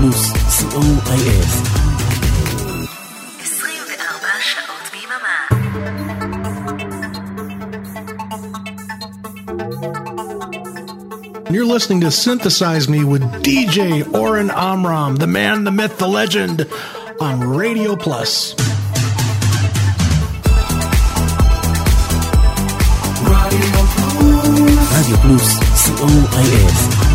פלוס, co.il. 24 שעות ביממה. You're listening to Synthesize Me with DJ Oren Amram, the man, the myth, the legend, on Radio Plus. רדיו פלוס, co.il. 24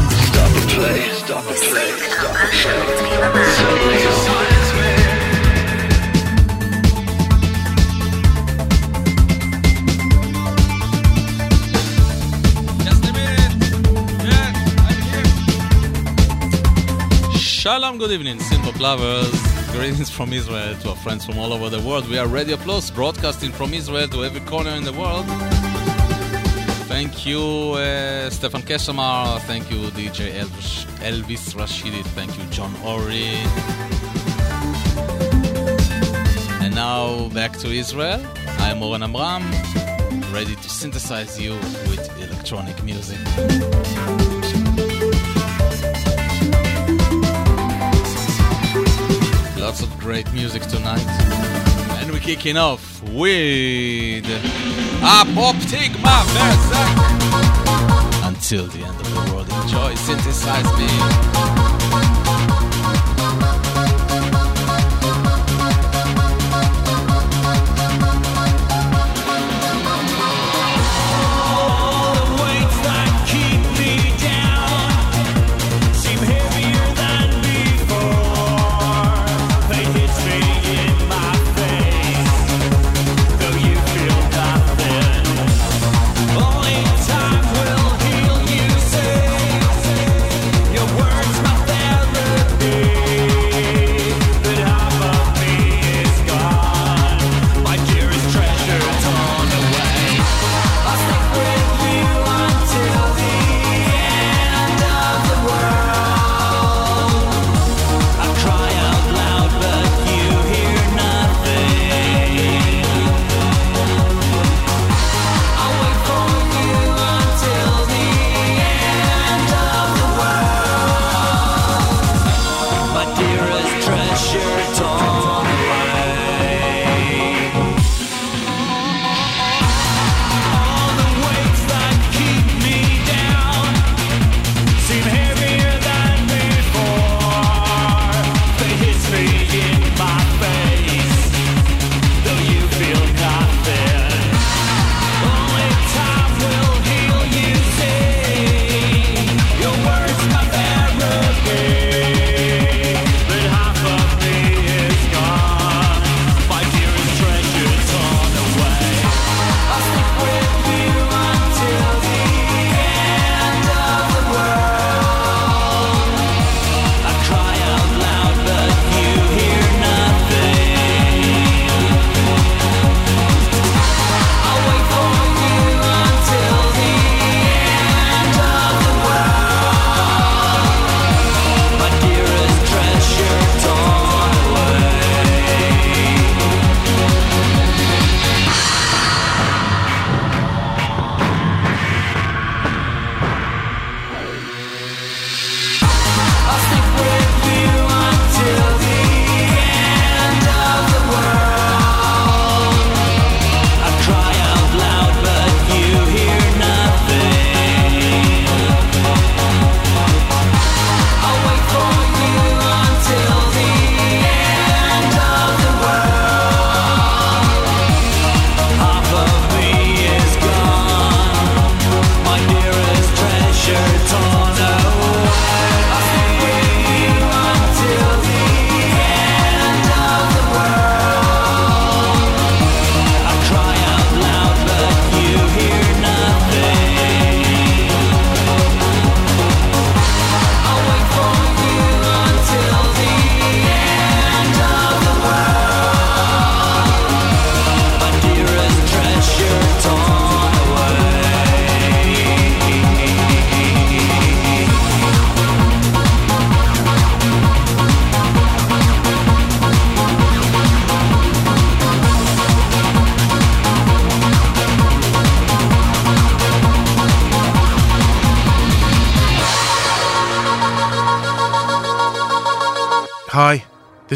Shalom, good evening, Synthpop lovers. Greetings from Israel to our friends from all over the world. We are Radio Plus, broadcasting from Israel to every corner in the world. Thank you, uh, Stefan Keshamar. Thank you, DJ Elvis, Elvis Rashidi. Thank you, John Ori. And now back to Israel. I'm Oren Amram, ready to synthesize you with electronic music. Lots of great music tonight. And we're kicking off with Apoptygma Berzerk. Until the end of the world, enjoy Synthesize Me.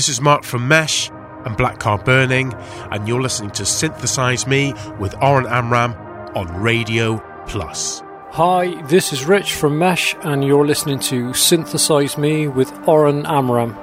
This is Mark from Mesh and Black Car Burning, and you're listening to Synthesize Me with Oren Amram on Radio Plus. Hi, this is Rich from Mesh, and you're listening to Synthesize Me with Oren Amram.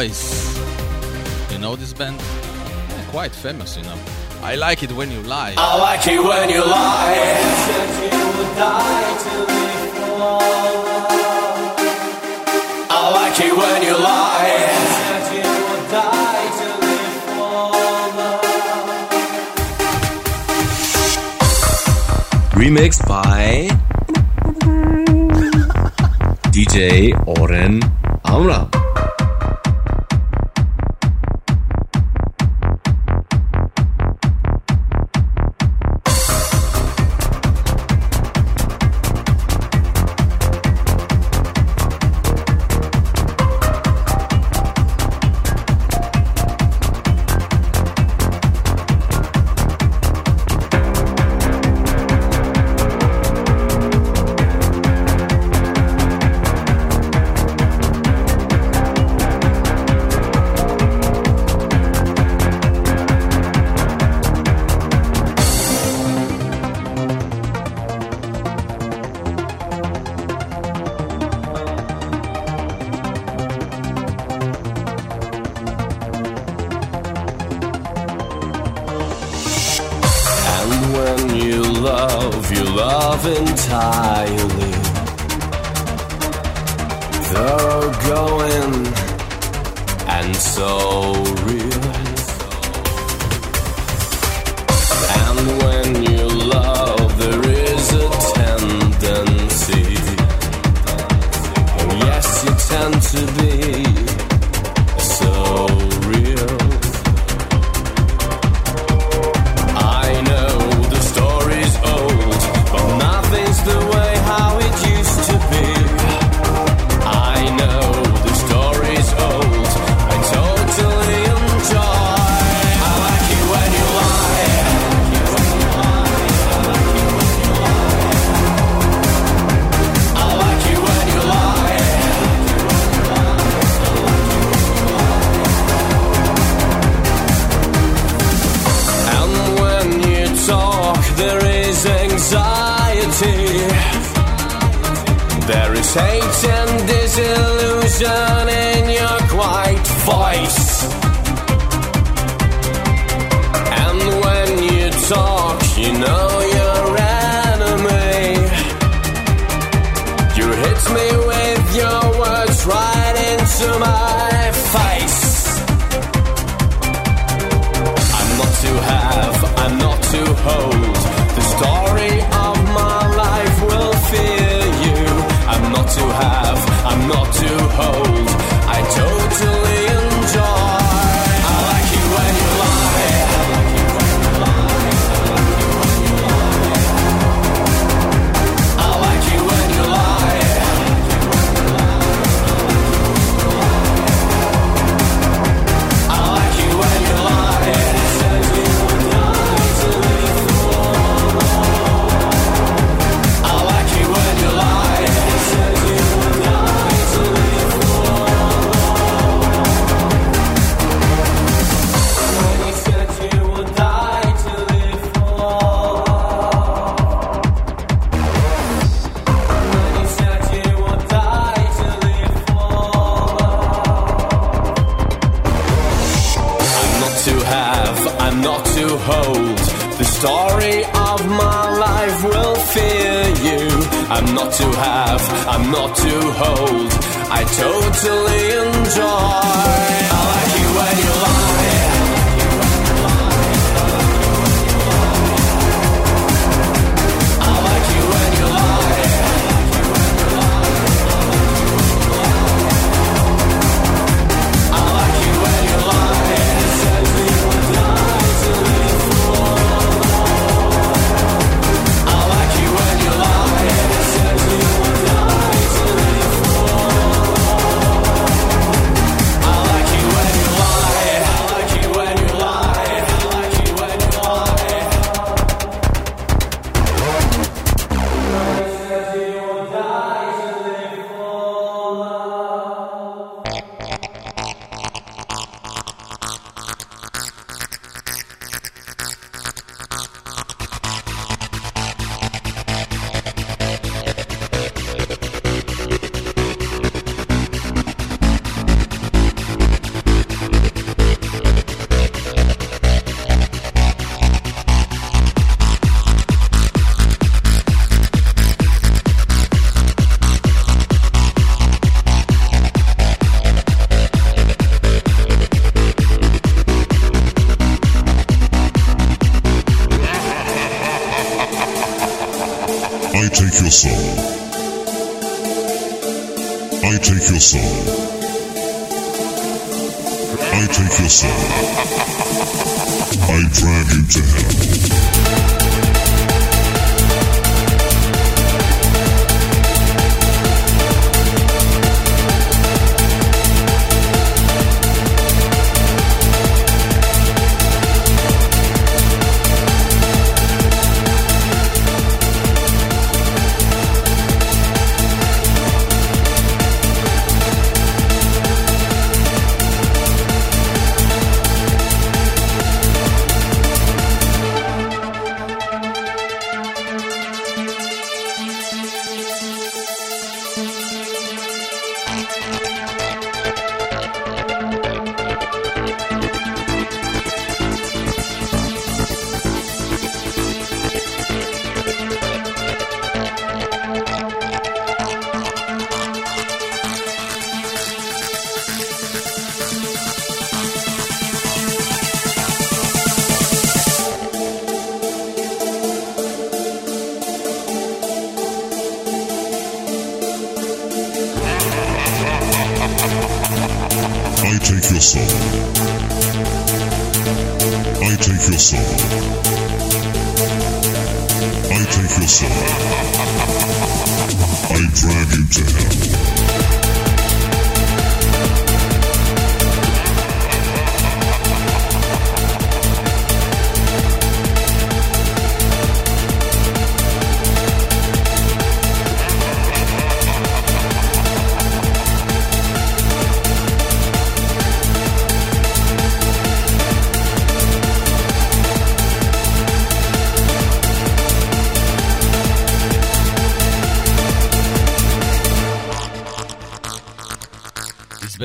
You know this band? Quite famous, you know. I like it when you lie. I like it when you lie. I like it when you lie. remixed by DJ Oren Amram.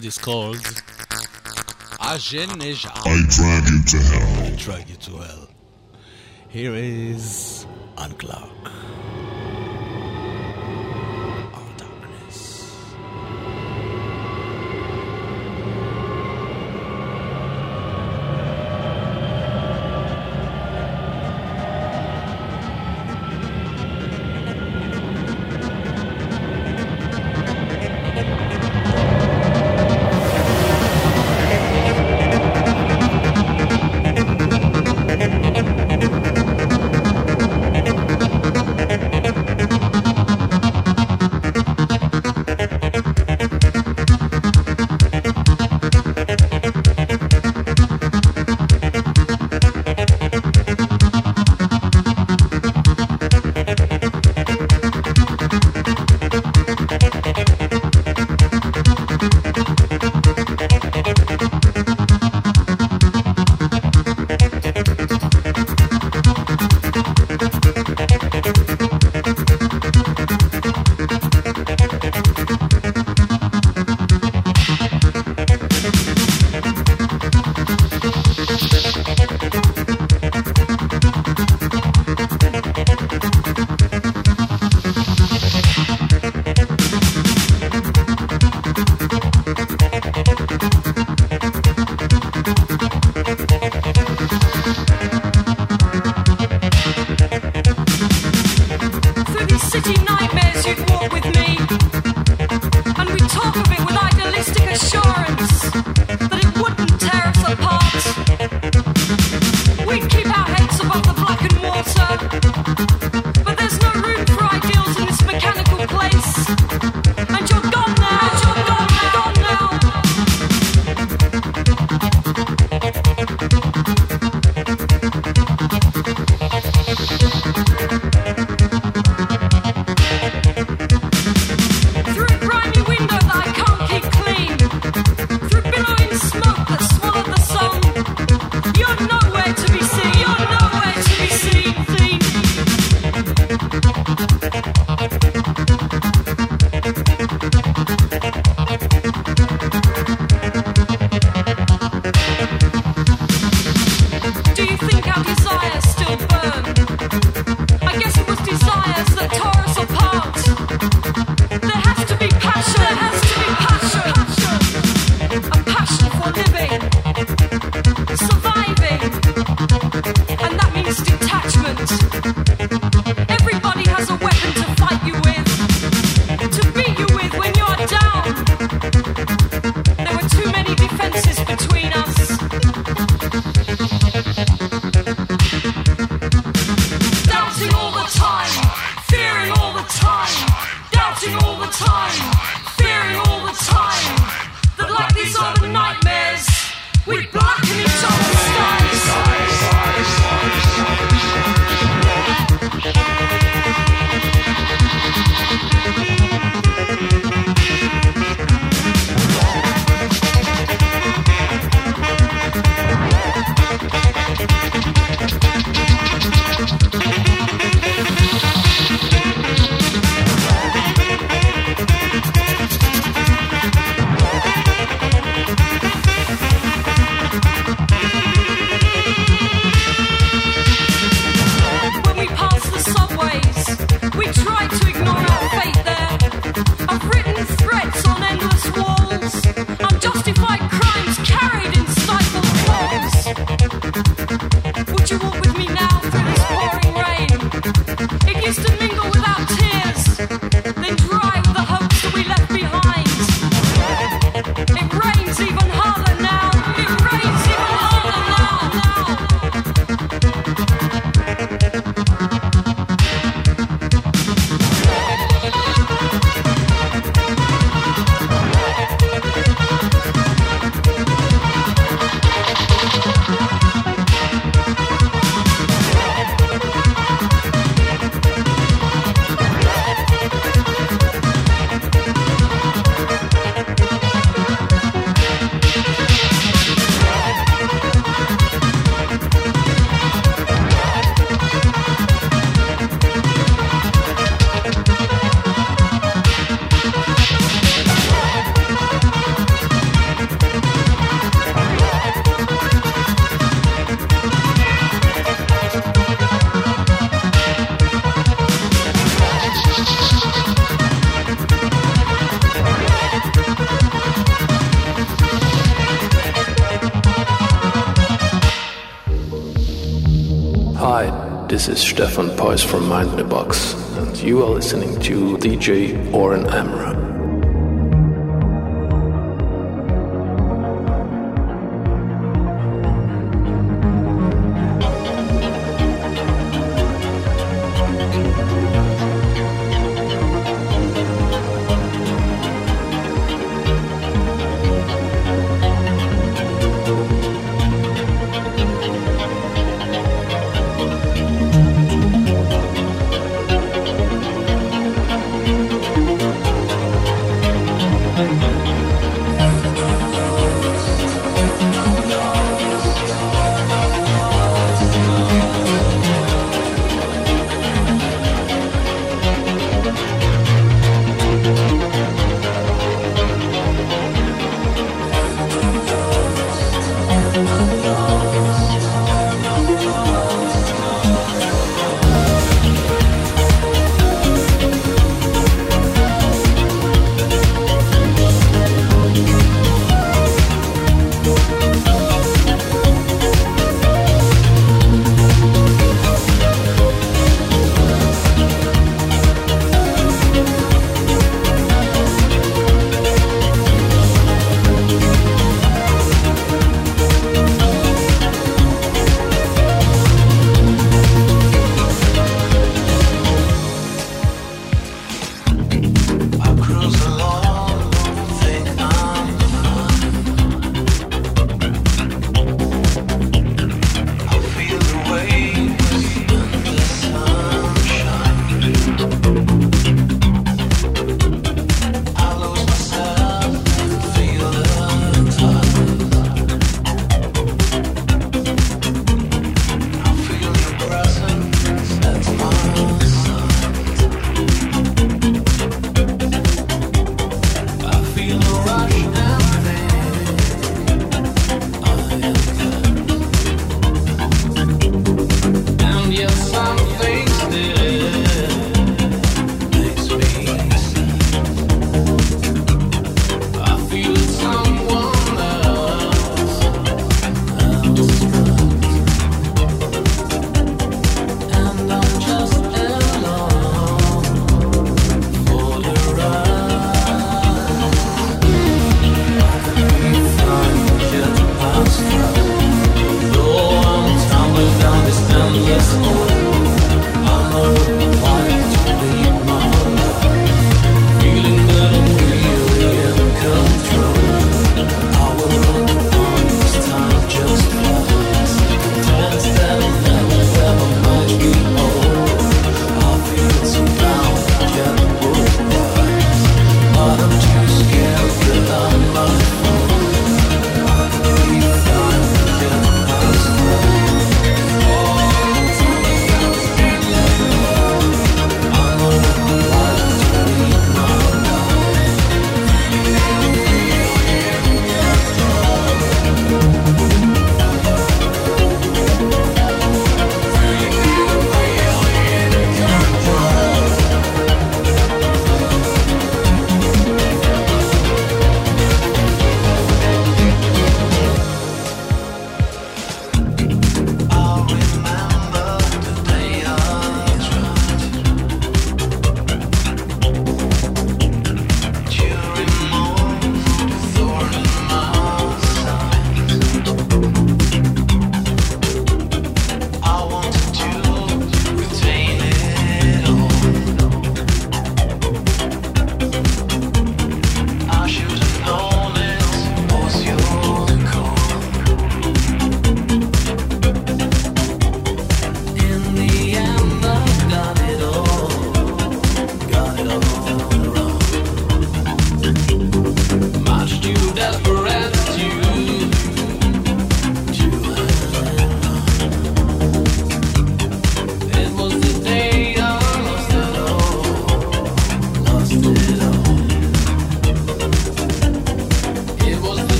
that is called Ajin I drag you to hell. I drag you to hell. Here is Poiss from Mind in the Box, and you are listening to DJ Oren Amram.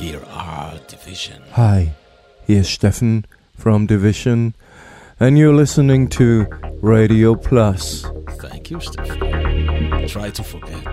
Here are De/Vision. Hi, here's Steffen from De/Vision, and you're listening to Radio Plus. Thank you, Stefan. Try to forget.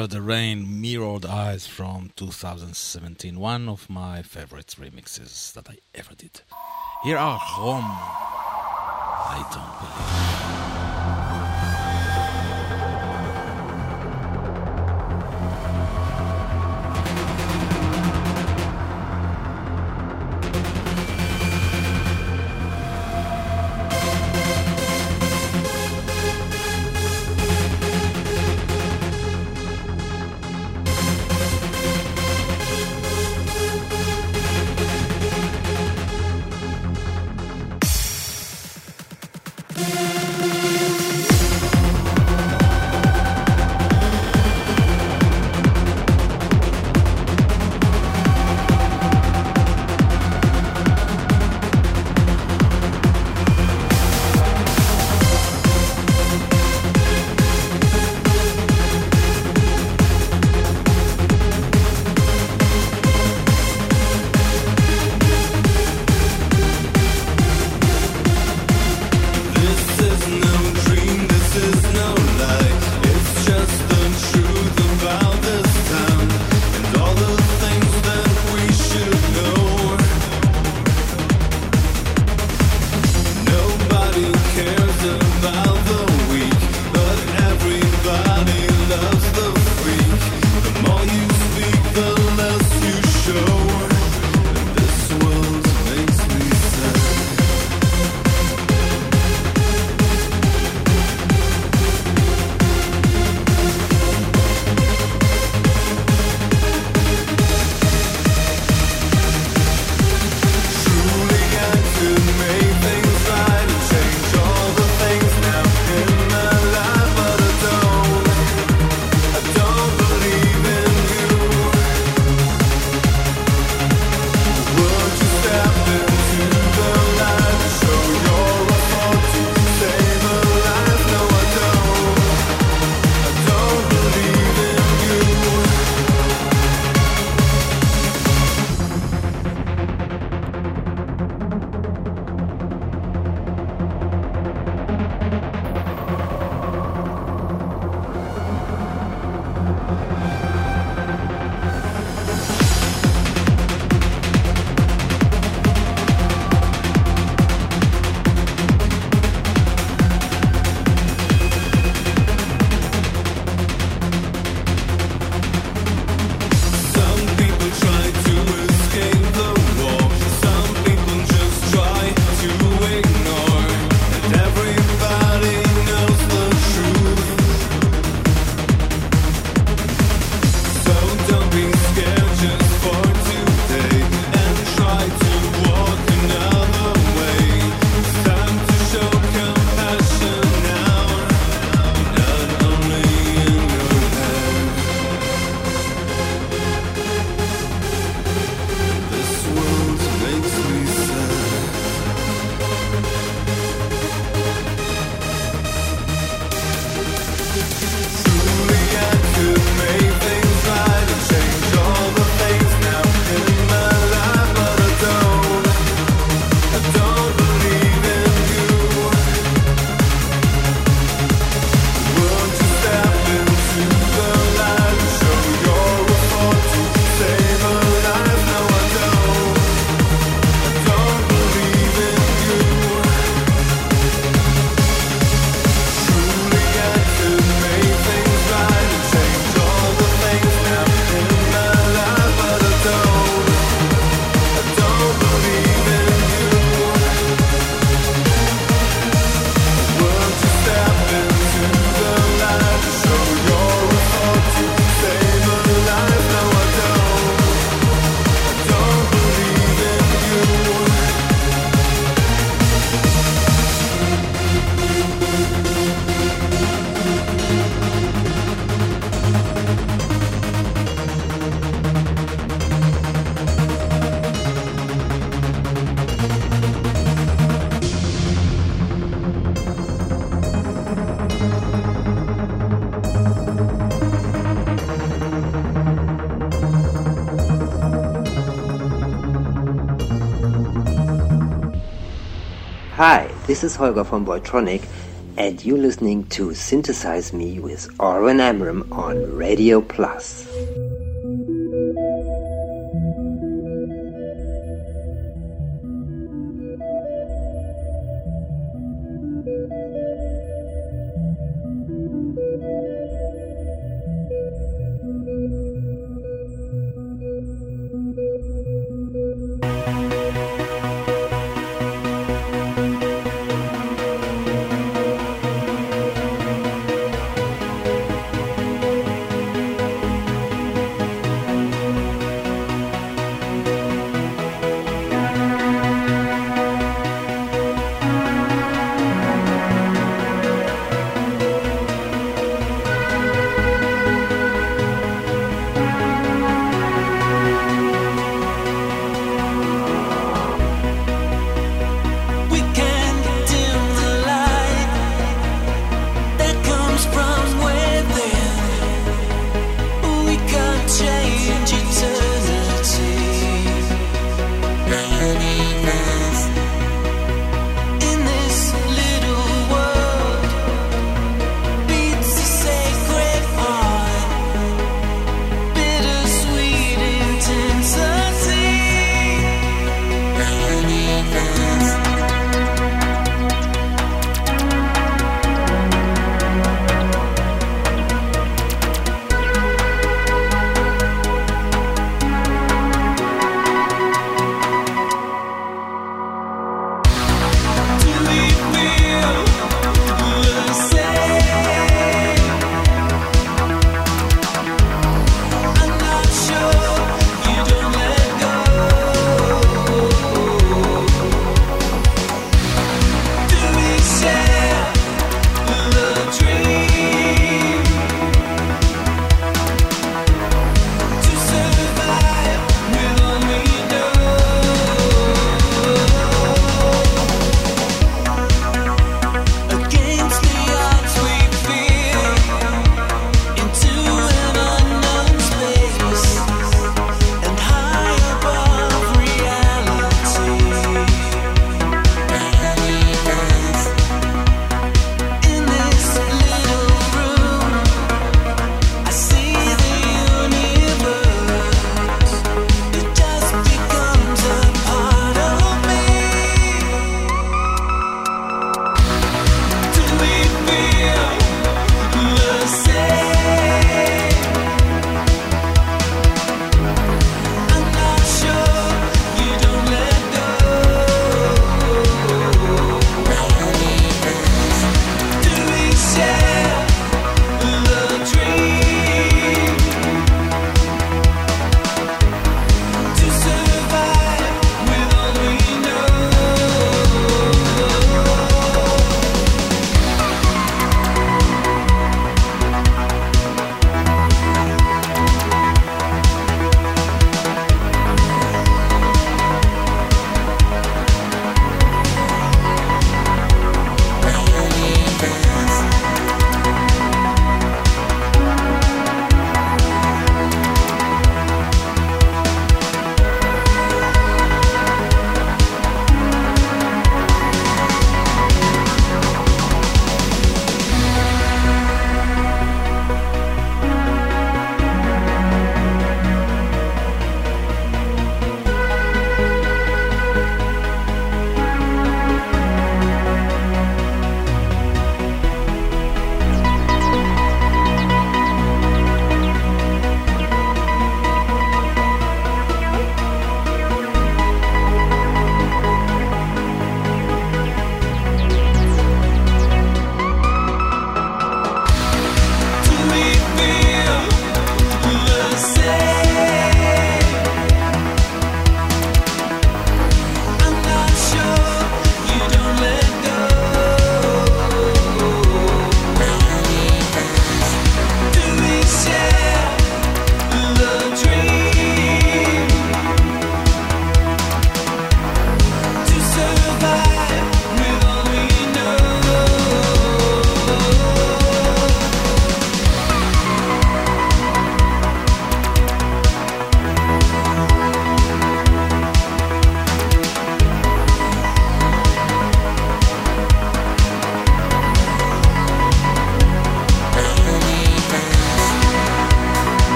After the Rain Mirrored Eyes from 2017, one of my favorite remixes that I ever did. Here are home. I don't believe. This is Holger from Boytronic, and you're listening to Synthesize Me with Oren Amram on Radio Plus.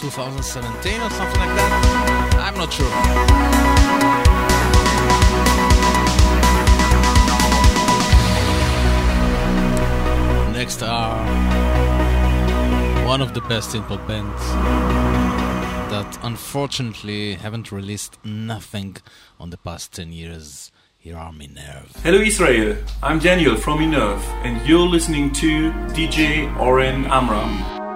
2017 or something like that. I'm not sure. next are one of the best import bands that unfortunately haven't released nothing on the past 10 years. Here are Minerve. Hello, Israel. I'm Daniel from Minerve, and you're listening to DJ Oren Amram.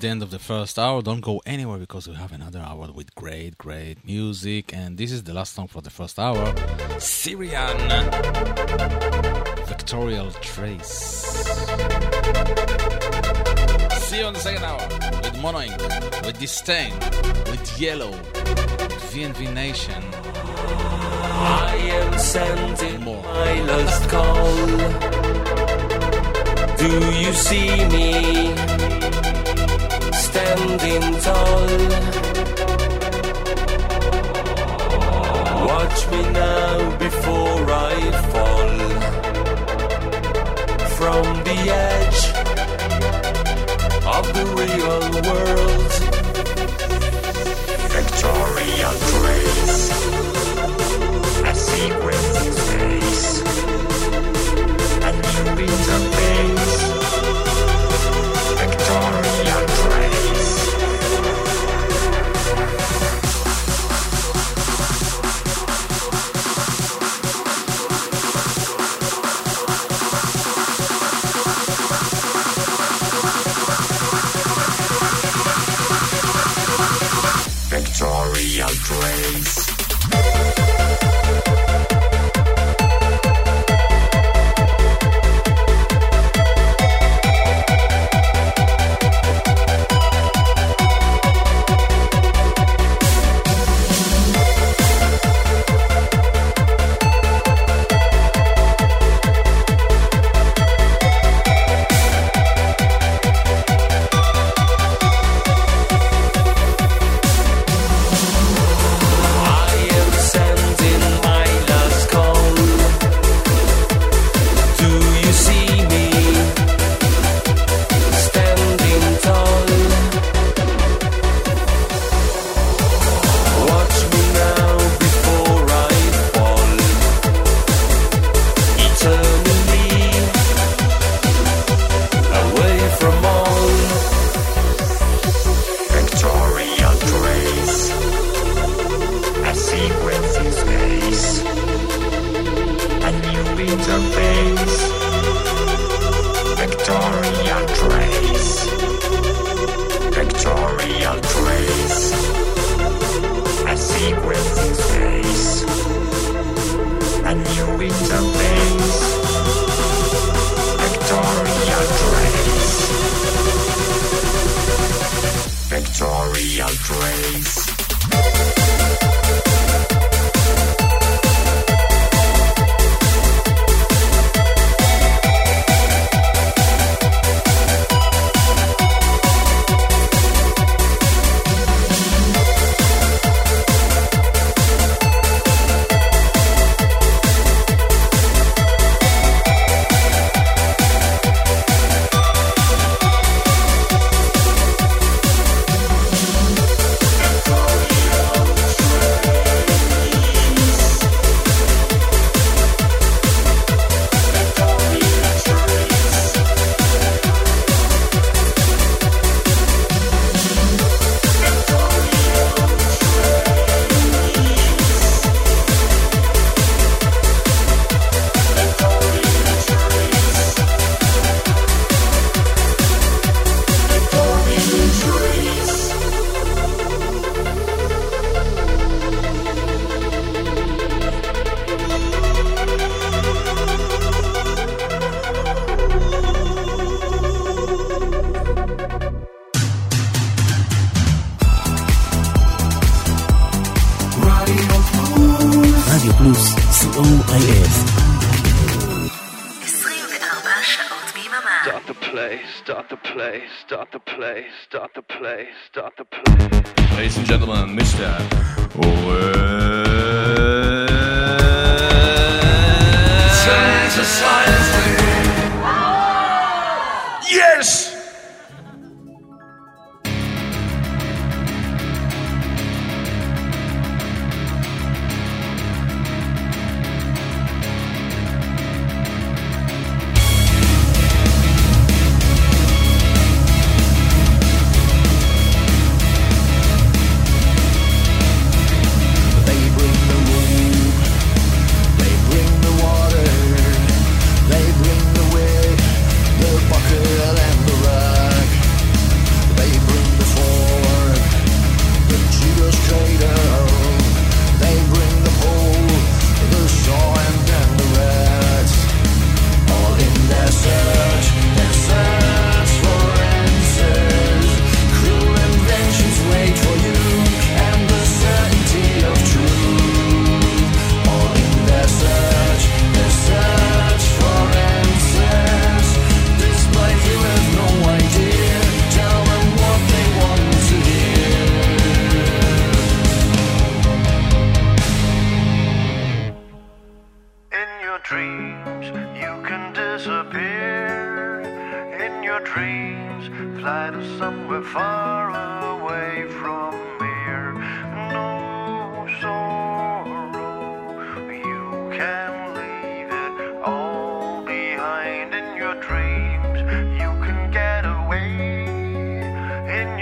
the end of the first hour. Don't go anywhere because we have another hour with great, great music. And this is the last song for the first hour Syrian Victoria Grace. See you on the second hour with Mono Inc., with Disdain, with Yello, with VNV Nation. I am sending More. my last call. Do you see me? Standing tall? Watch me now before I fall from the edge of the real world. Victoria Grace.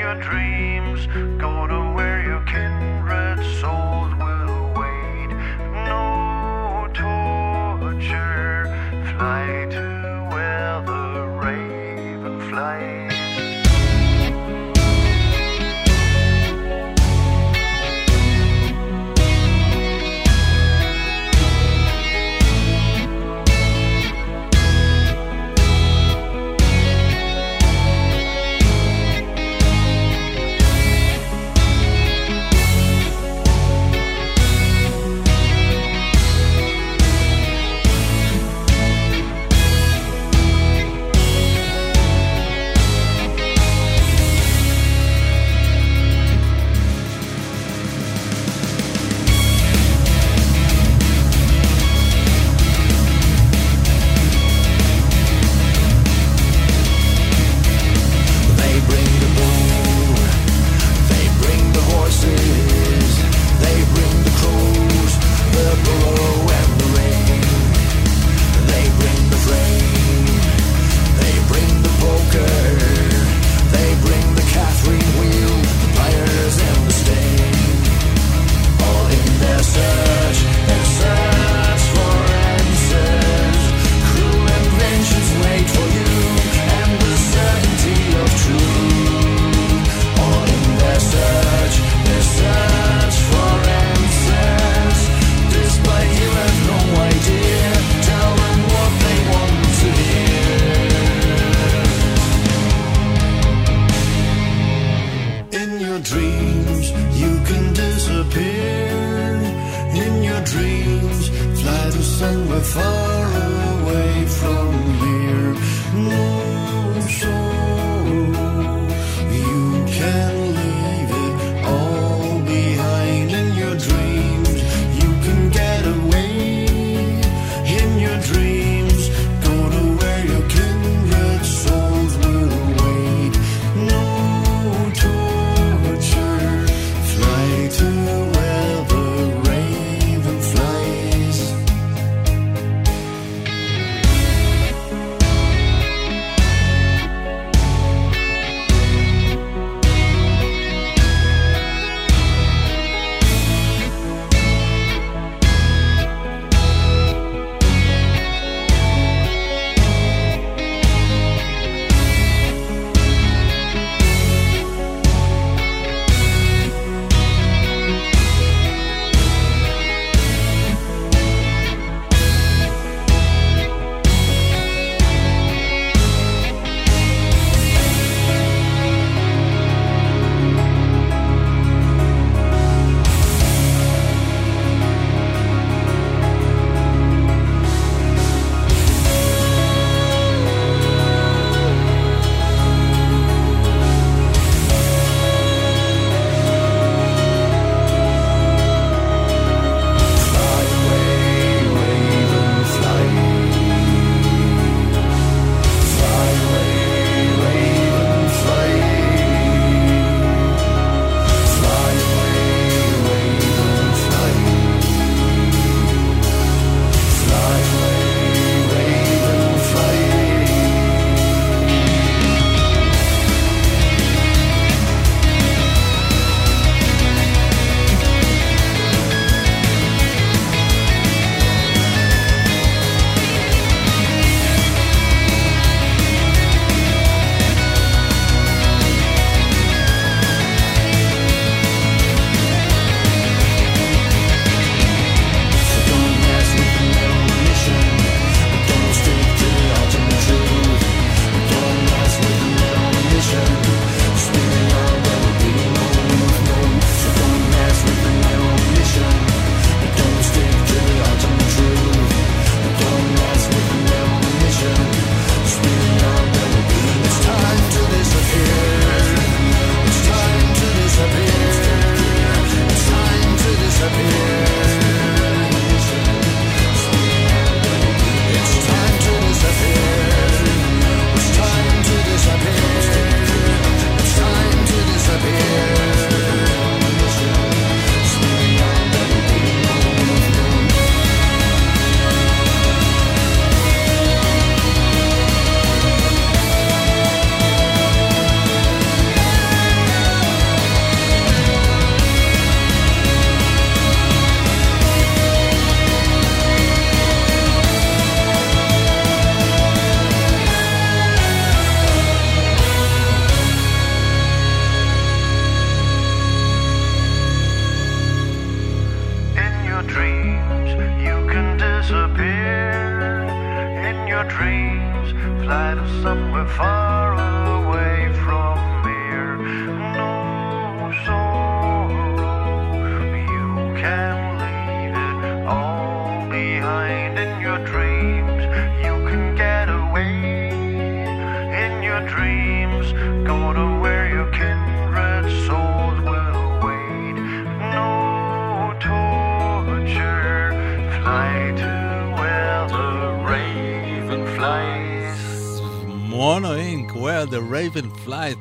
Your dreams. Go to where your kindred souls will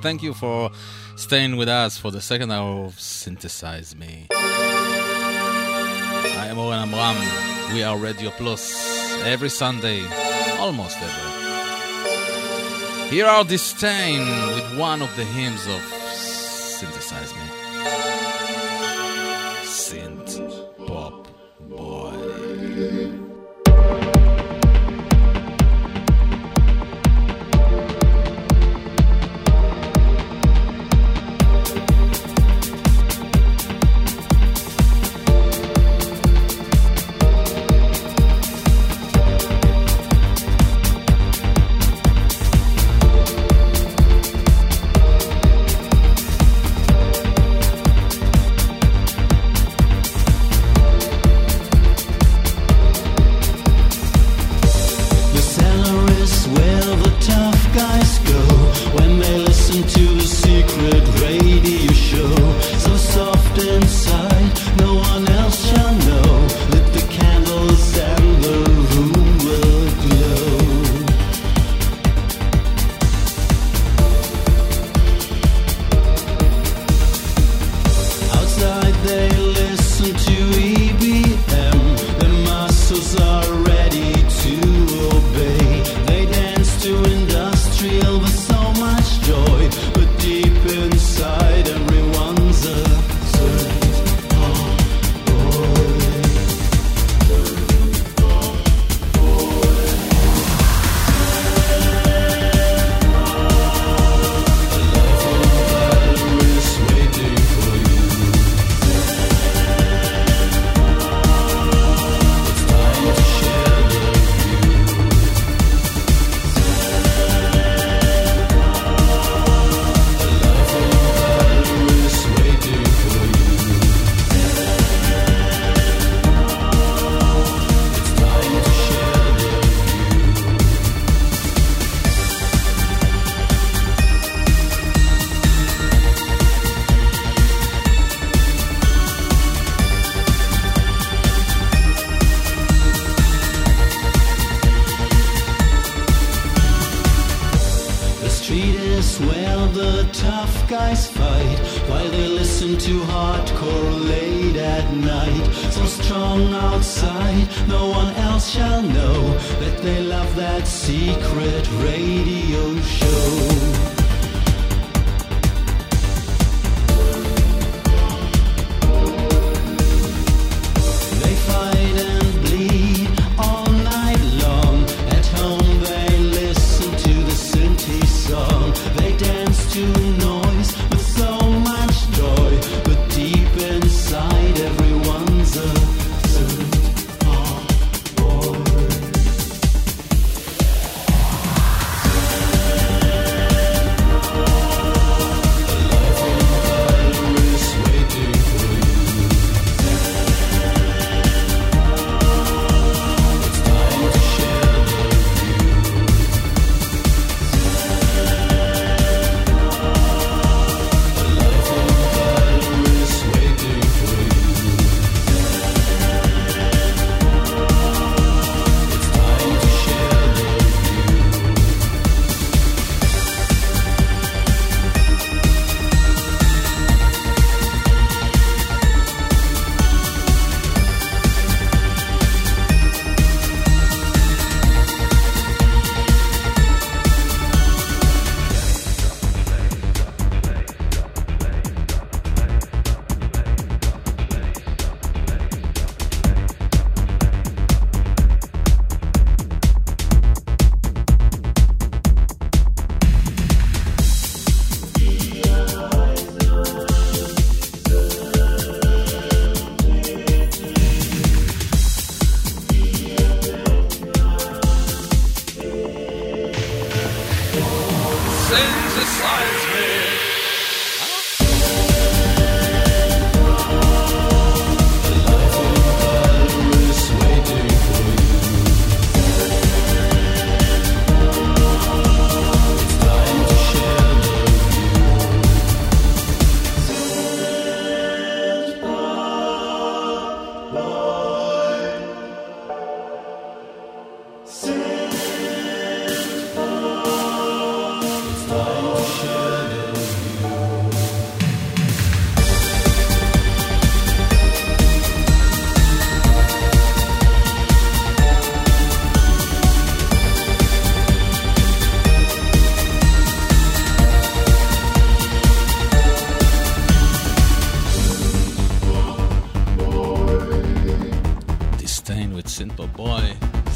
thank you for staying with us for the second hour of Synthesize Me. I am Oren Amram. We are Radio Plus every Sunday, almost every. Here are Disdain with one of the hymns of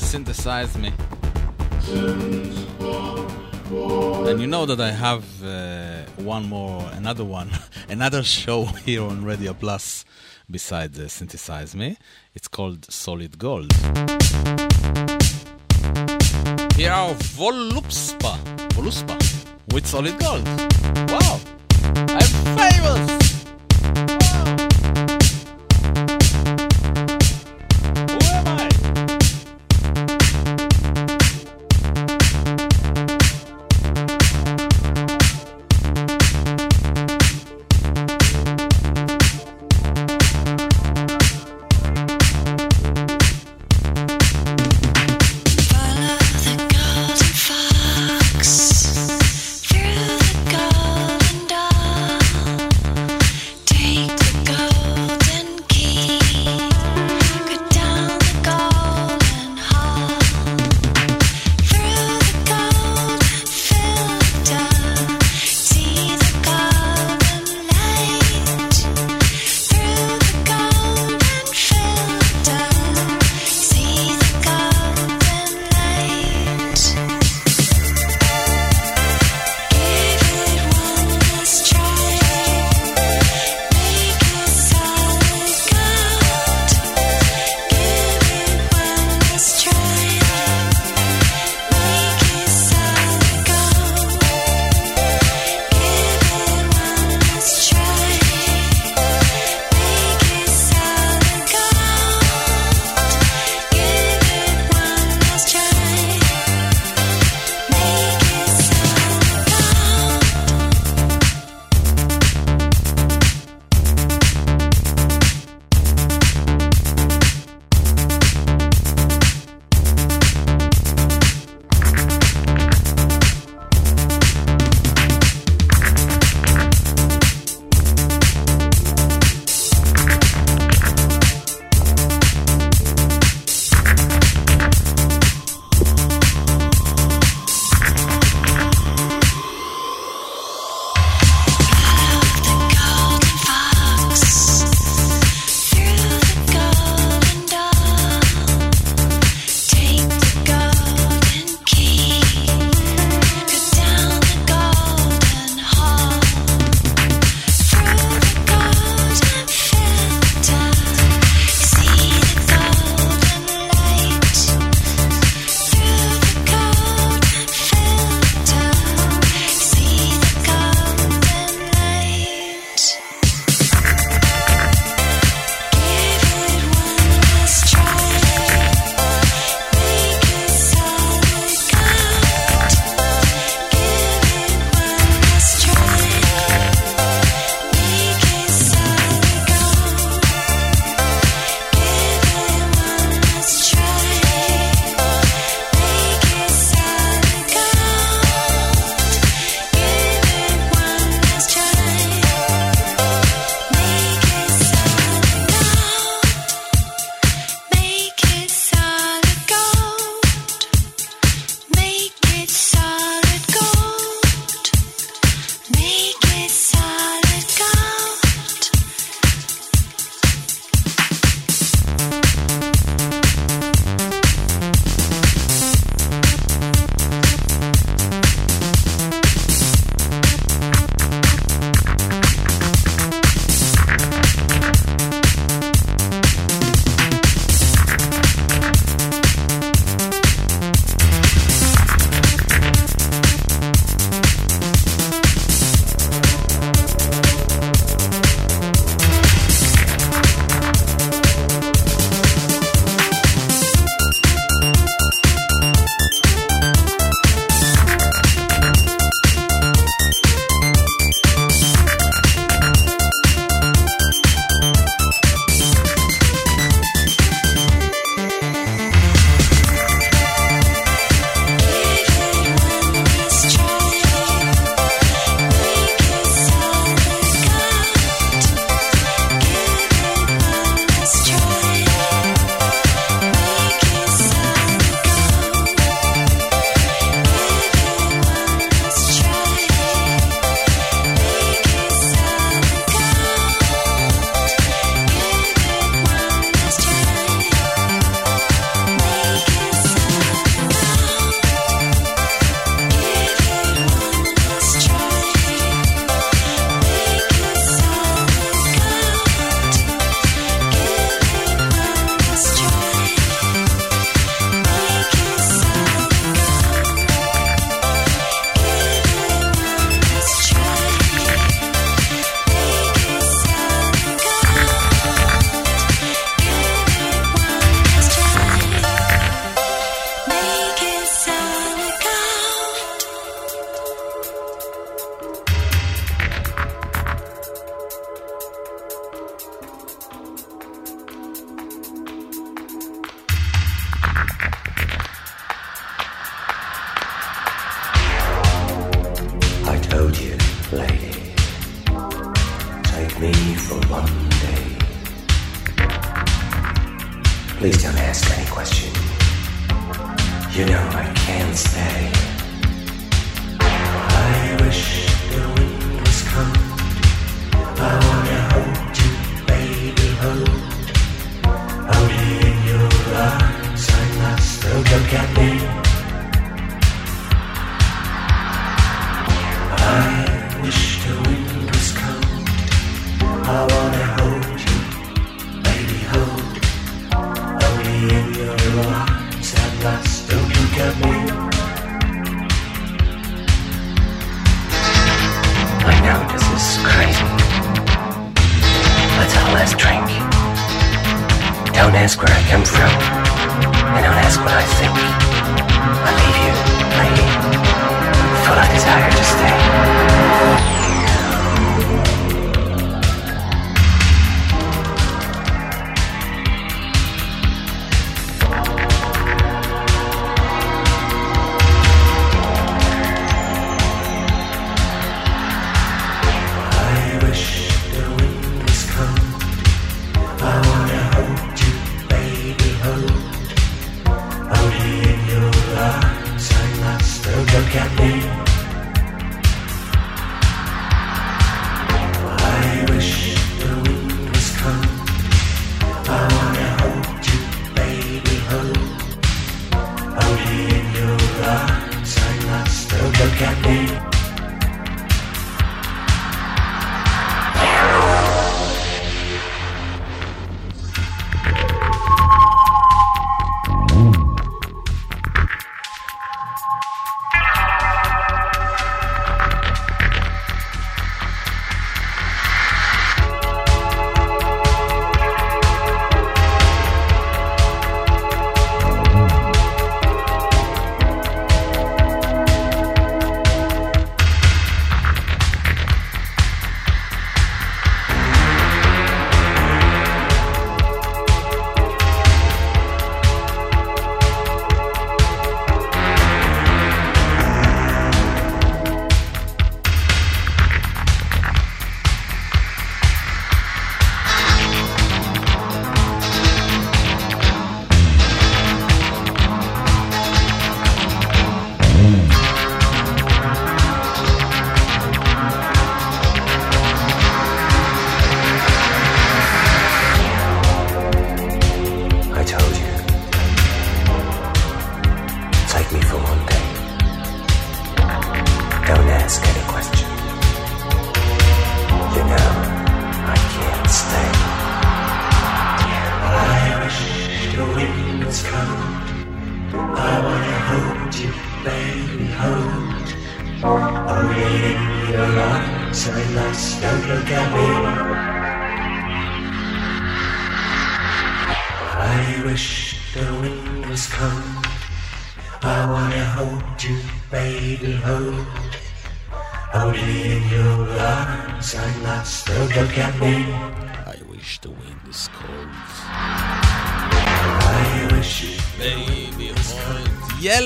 Synthesize me. And you know that I have uh, one more, another one, another show here on Radio Plus besides uh, Synthesize Me. It's called Solid Gold. Here are Volupspa, Voluspa with Solid Gold. Wow, I'm famous!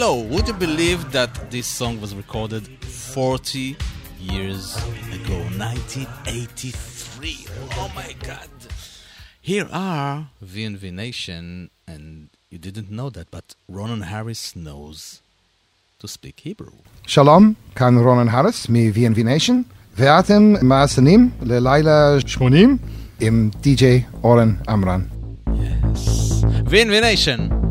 Hello, would you believe that this song was recorded 40 years ago, 1983? Oh my god. Here are VNV Nation, and you didn't know that, but Ronan Harris knows to speak Hebrew. shalom can ronan harris me VNV Nation, ואתם ma'asanim ללילה shmonim. Im DJ אורן Amram. Yes. VNV Nation.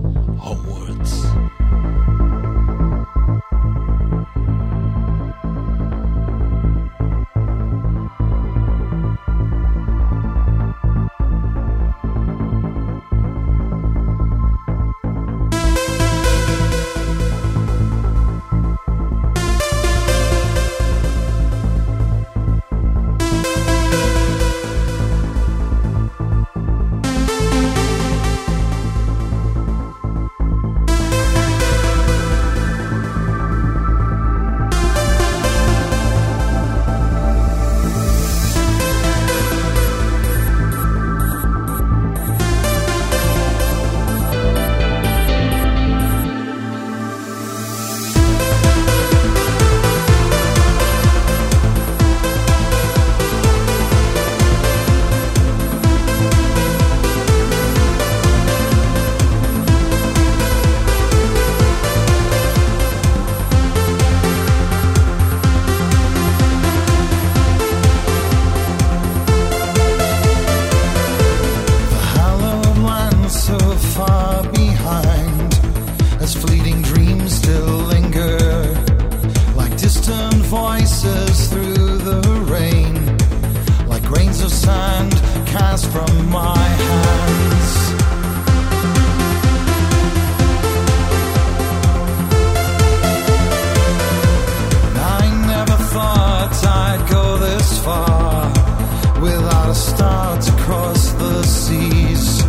from my hands. I never thought I'd go this far without a start to cross the seas.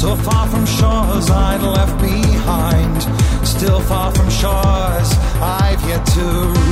So far from shores I'd left behind, still far from shores I've yet to reach.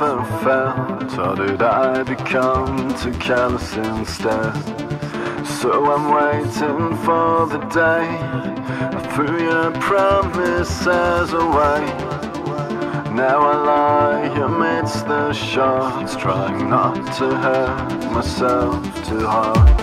never felt How did I become too callous instead? So I'm waiting for the day. I threw your promises away. Now I lie amidst the shards Trying not to hurt myself too hard.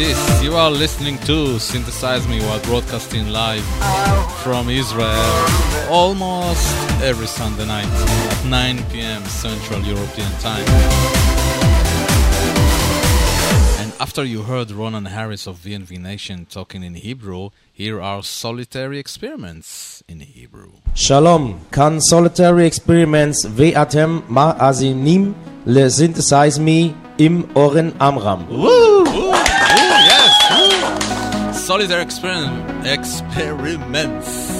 this. You are listening to Synthesize Me while broadcasting live from Israel almost every Sunday night at 9 pm Central European Time. And after you heard Ronan Harris of VNV Nation talking in Hebrew, here are solitary experiments in Hebrew. Shalom, Can solitary experiments v'atem ma asim לסינתסייז מי me im oren Woo! solid experim experiments.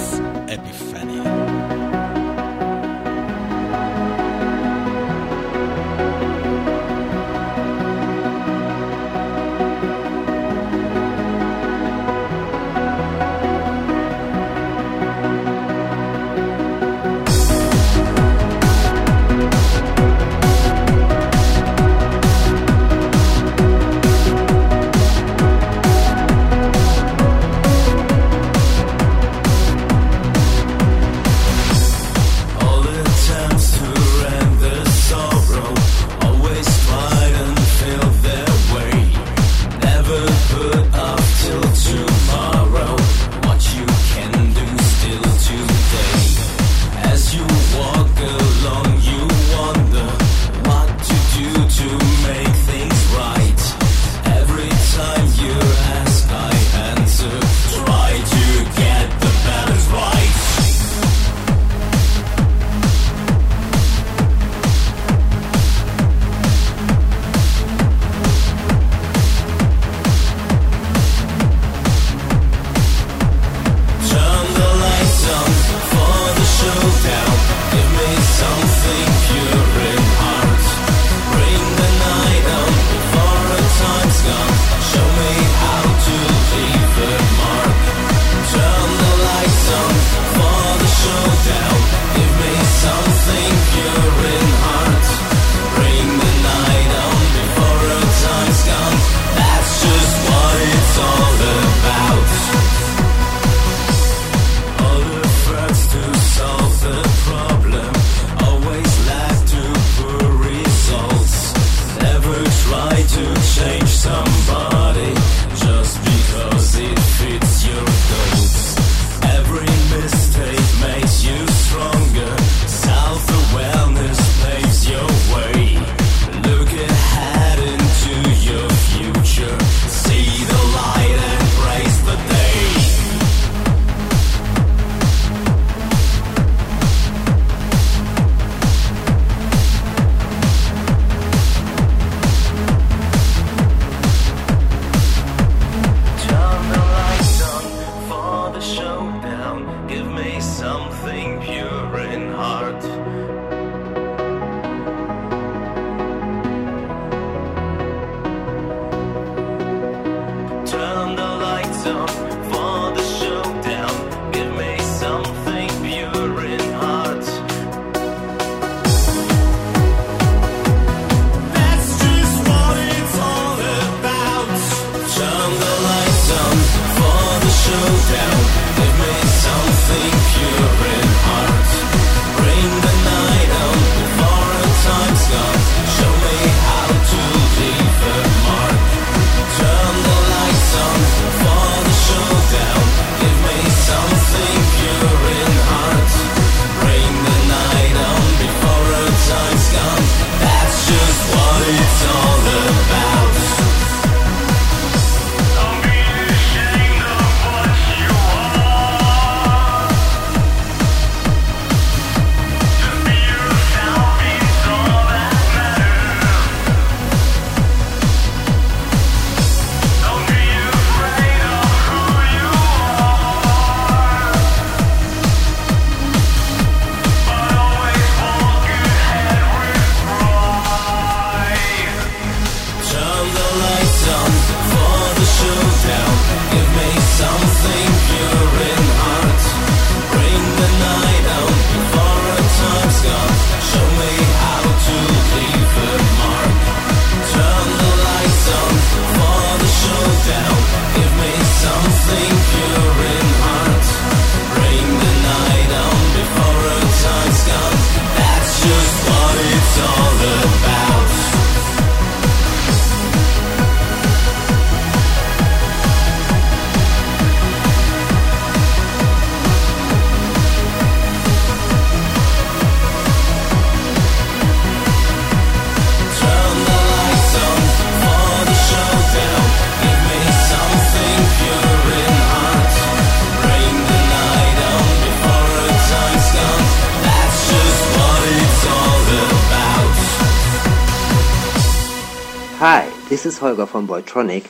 From Boytronic,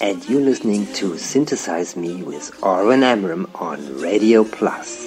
and you're listening to Synthesize Me with Oren Amram on Radio Plus.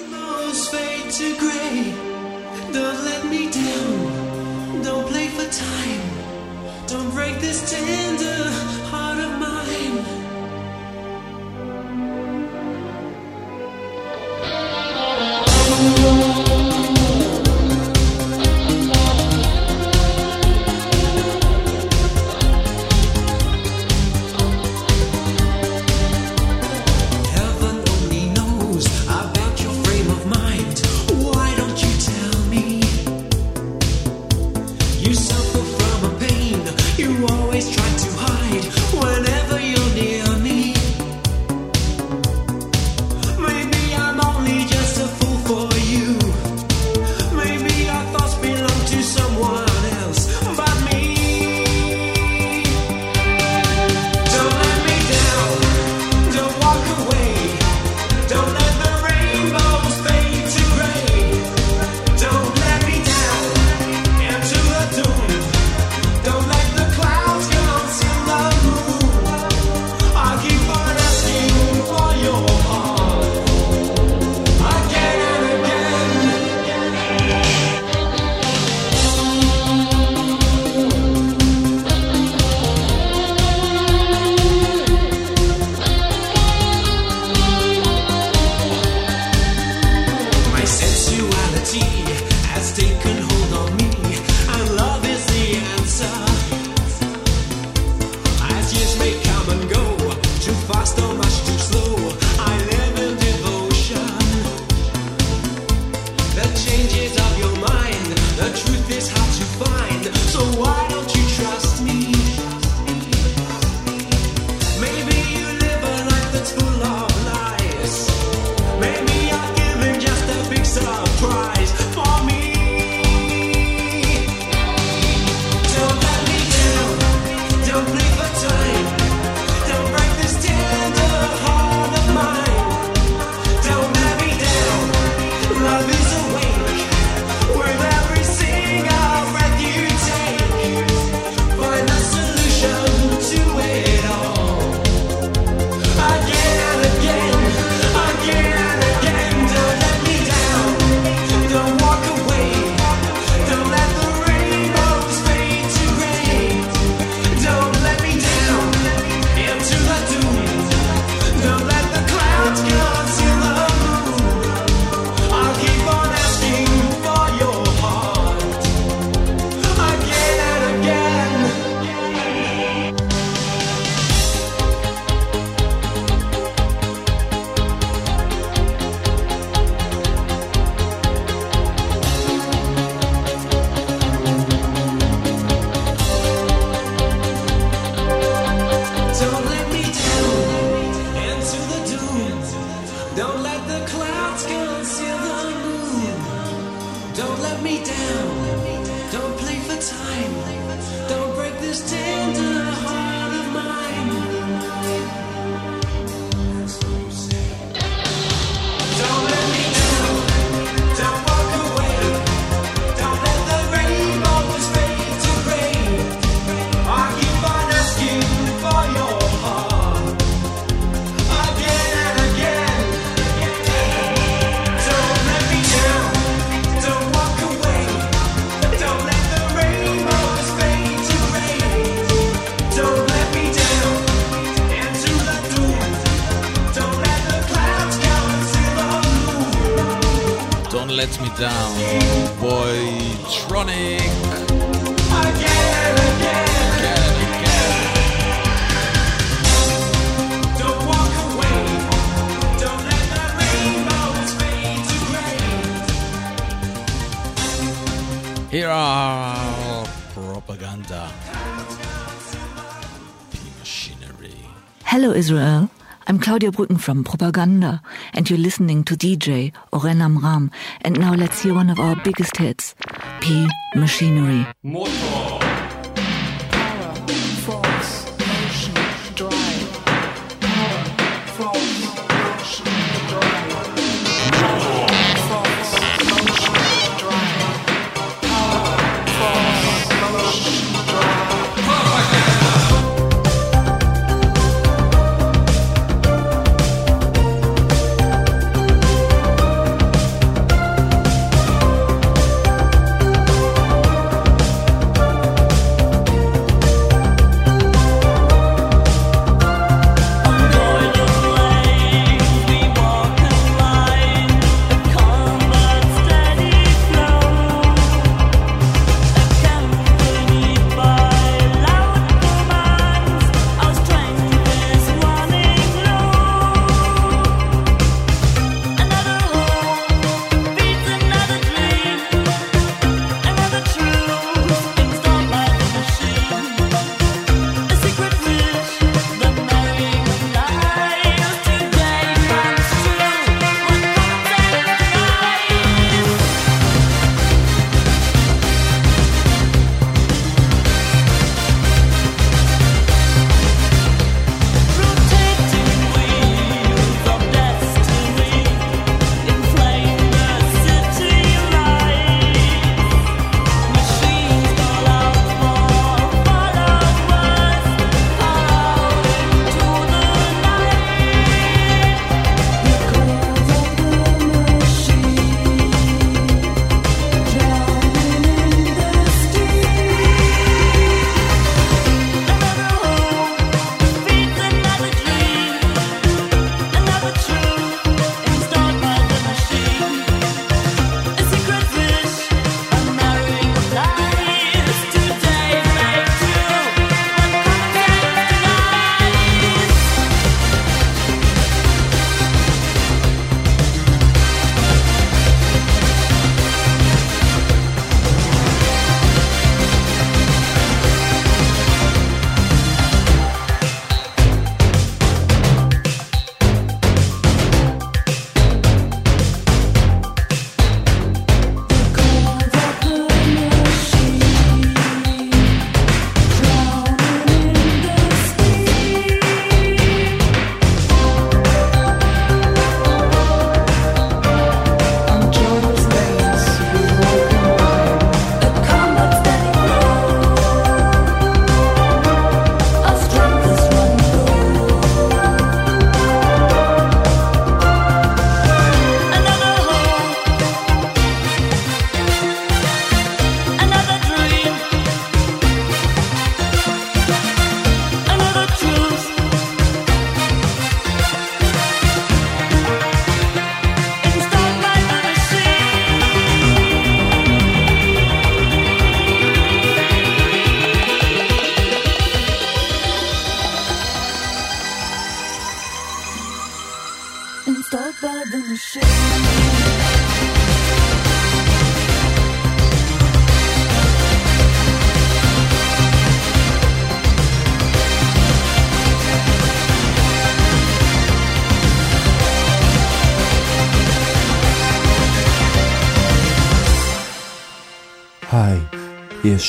Israel. I'm Claudia Brücken from Propaganda, and you're listening to DJ Oren Amram. And now let's hear one of our biggest hits, P Machinery. More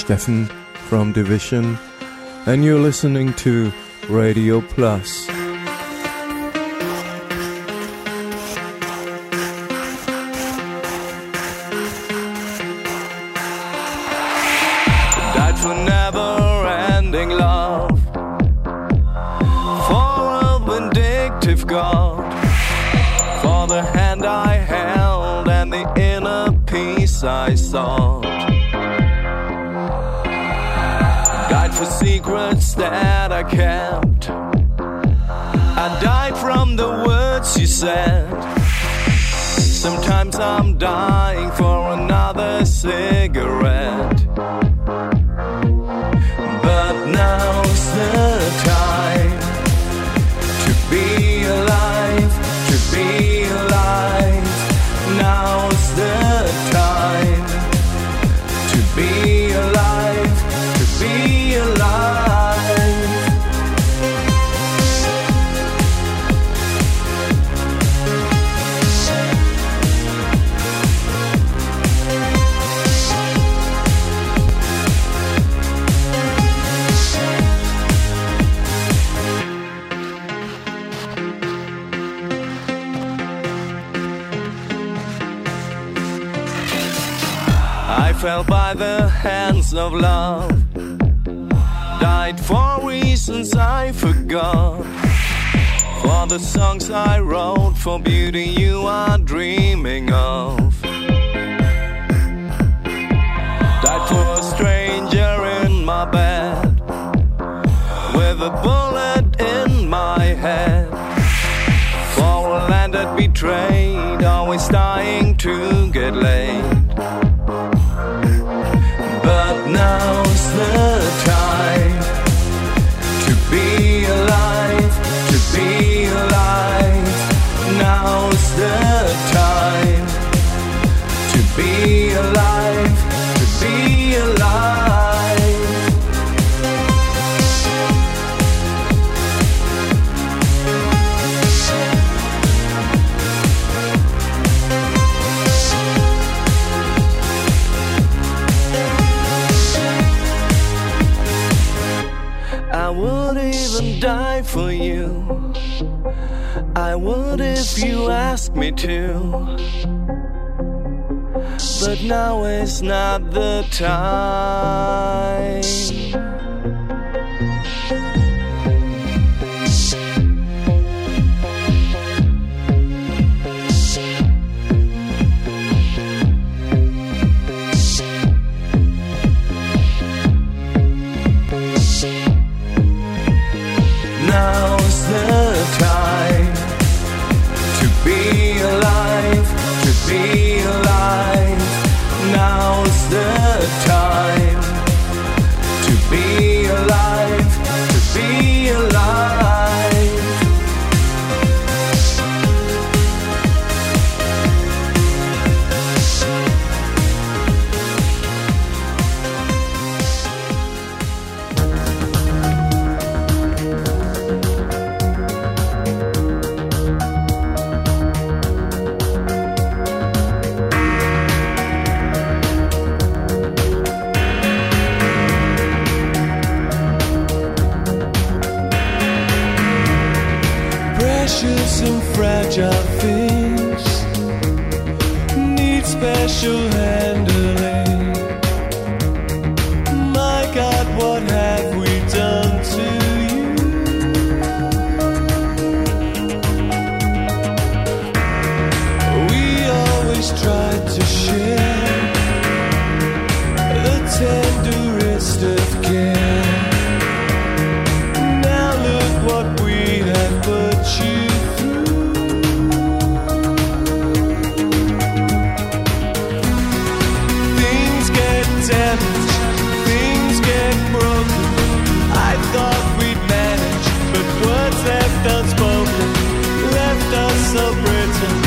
Steffen from De/Vision, and you're listening to Radio Plus. of love died for reasons I forgot. For the songs I wrote, for beauty you are dreaming of. Died for a stranger in my bed, with a bullet in my head. For a land that betrayed, always dying to get laid. if you ask me to. But now is not the time. return.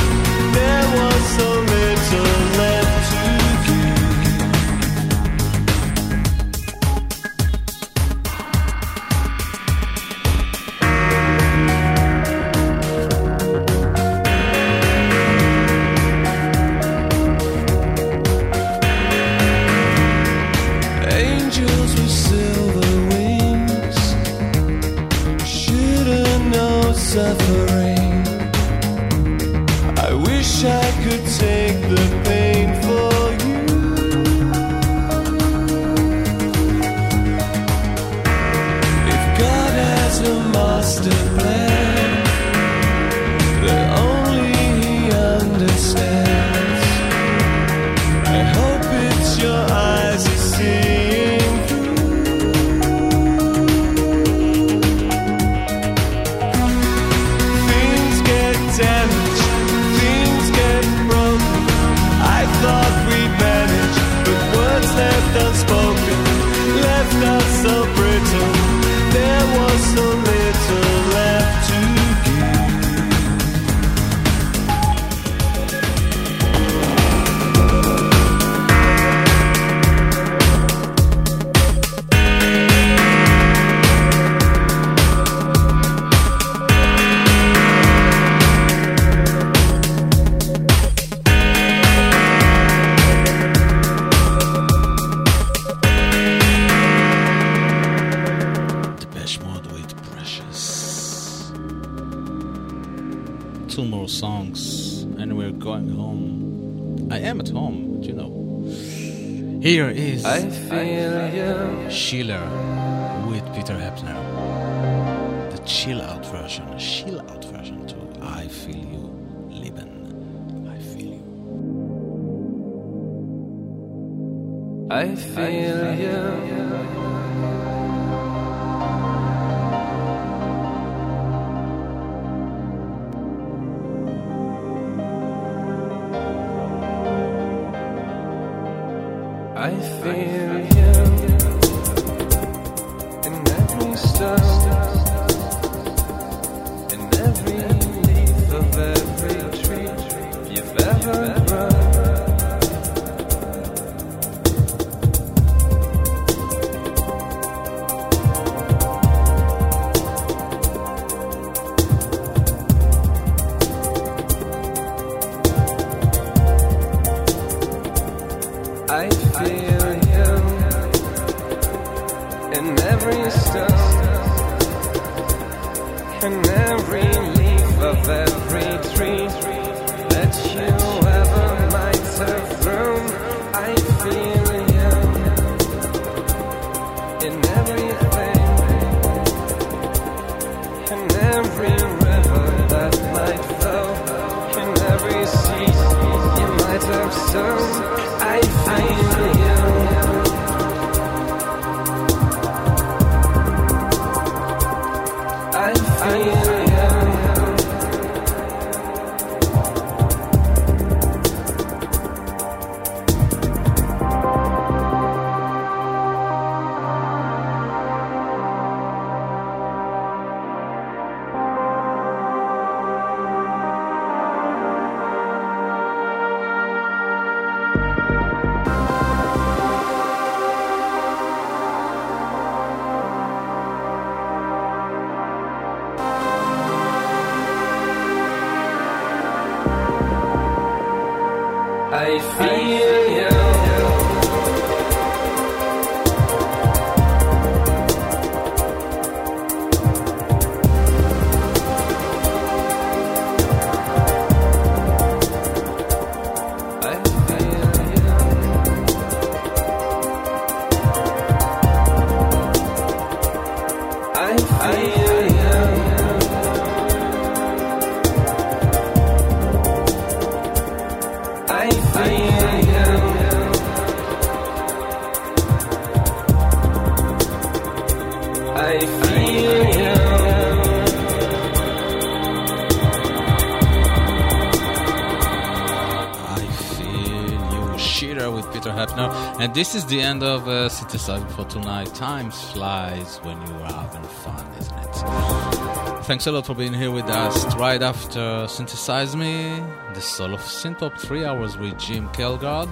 And this is the end of uh, Synthesize Me for tonight. Time flies when you are having fun, isn't it? Thanks a lot for being here with us. Right after Synthesize Me, the soul of Synthpop, three hours with Jim Kelgard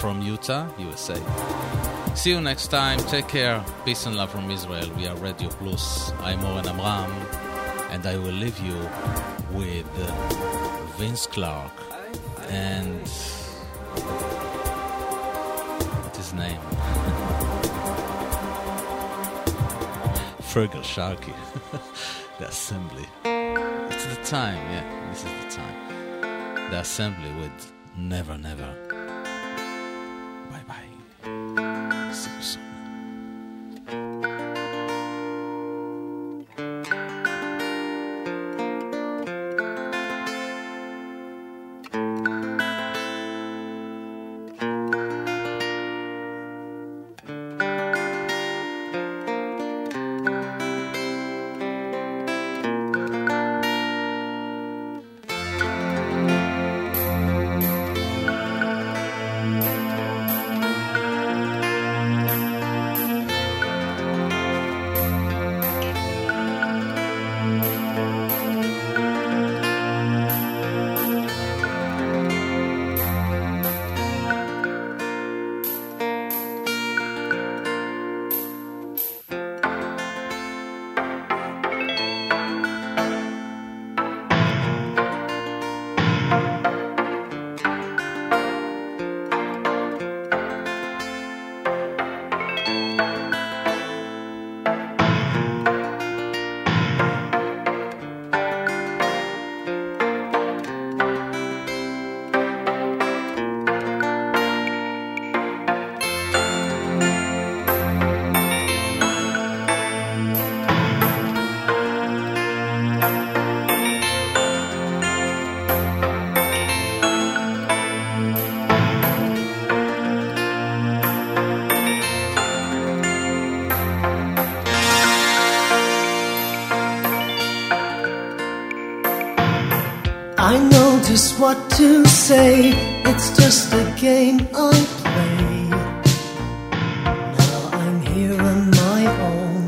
from Utah, USA. See you next time. Take care. Peace and love from Israel. We are Radio Plus. I'm Oren Amram, and I will leave you with Vince Clarke and name. Feargal Sharkey. the Assembly. It's the time, yeah, this is the time. The Assembly with Never Never. game I play. Now I'm here on my own.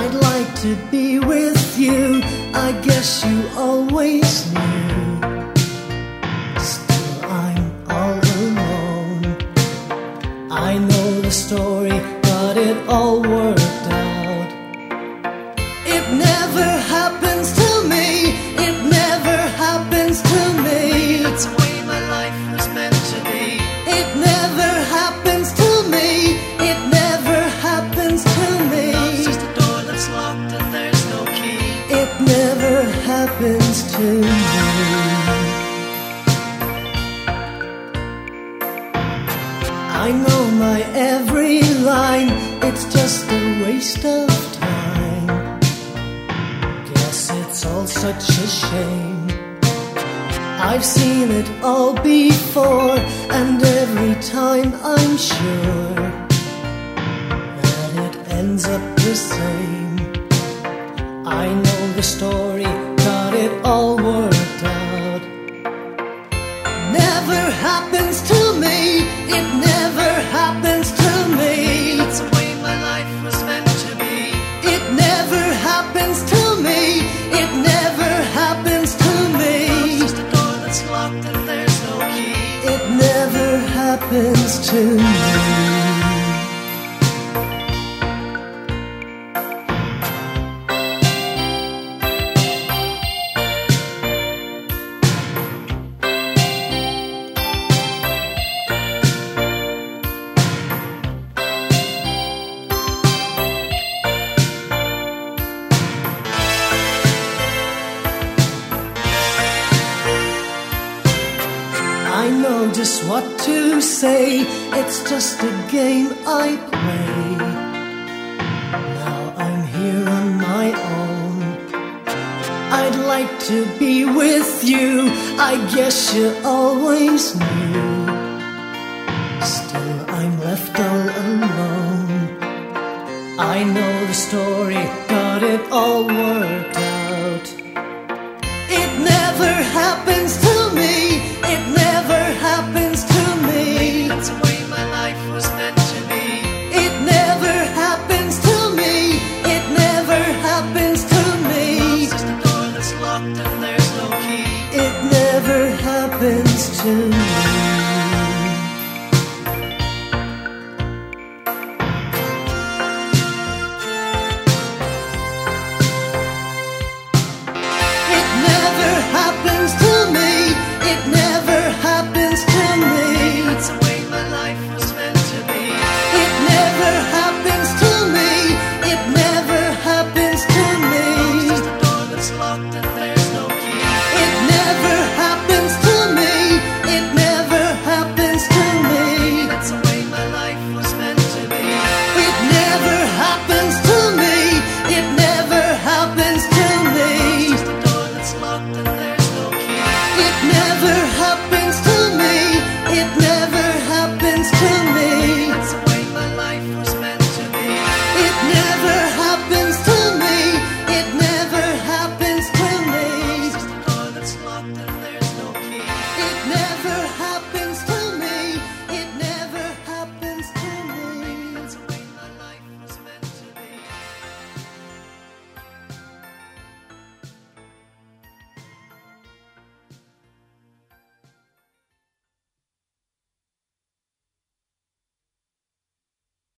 I'd like to be with you, I guess you always knew. Still, I'm all alone. I know the story, but it all works. such a shame. I've seen it all before, and every time I'm sure that it ends up the same. I know the story, got it all worked. to you. you. I guess you always knew. Still, I'm left all alone. I know the story, got it all worked out.